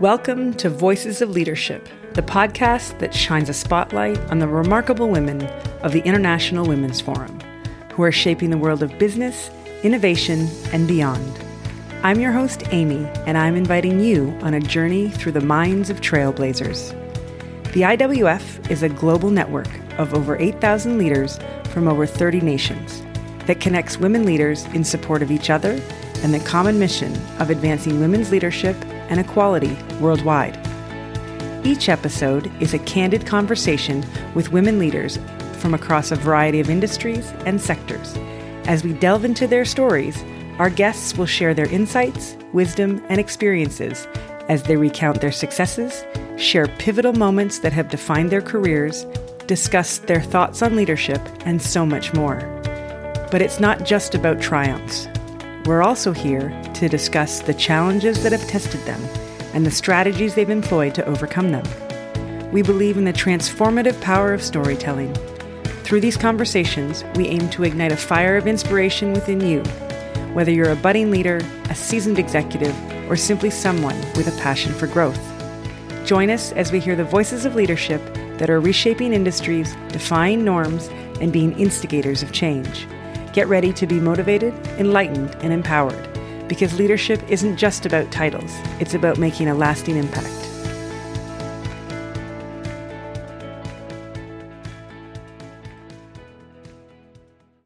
Welcome to Voices of Leadership, the podcast that shines a spotlight on the remarkable women of the International Women's Forum, who are shaping the world of business, innovation, and beyond. I'm your host, Amy, and I'm inviting you on a journey through the minds of trailblazers. The IWF is a global network of over 8,000 leaders from over 30 nations that connects women leaders in support of each other and the common mission of advancing women's leadership and equality worldwide. Each episode is a candid conversation with women leaders from across a variety of industries and sectors. As we delve into their stories, our guests will share their insights, wisdom, and experiences as they recount their successes, share pivotal moments that have defined their careers, discuss their thoughts on leadership, and so much more. But it's not just about triumphs. We're also here to discuss the challenges that have tested them and the strategies they've employed to overcome them. We believe in the transformative power of storytelling. Through these conversations, we aim to ignite a fire of inspiration within you, whether you're a budding leader, a seasoned executive, or simply someone with a passion for growth. Join us as we hear the voices of leadership that are reshaping industries, defying norms, and being instigators of change. Get ready to be motivated, enlightened, and empowered because leadership isn't just about titles, it's about making a lasting impact.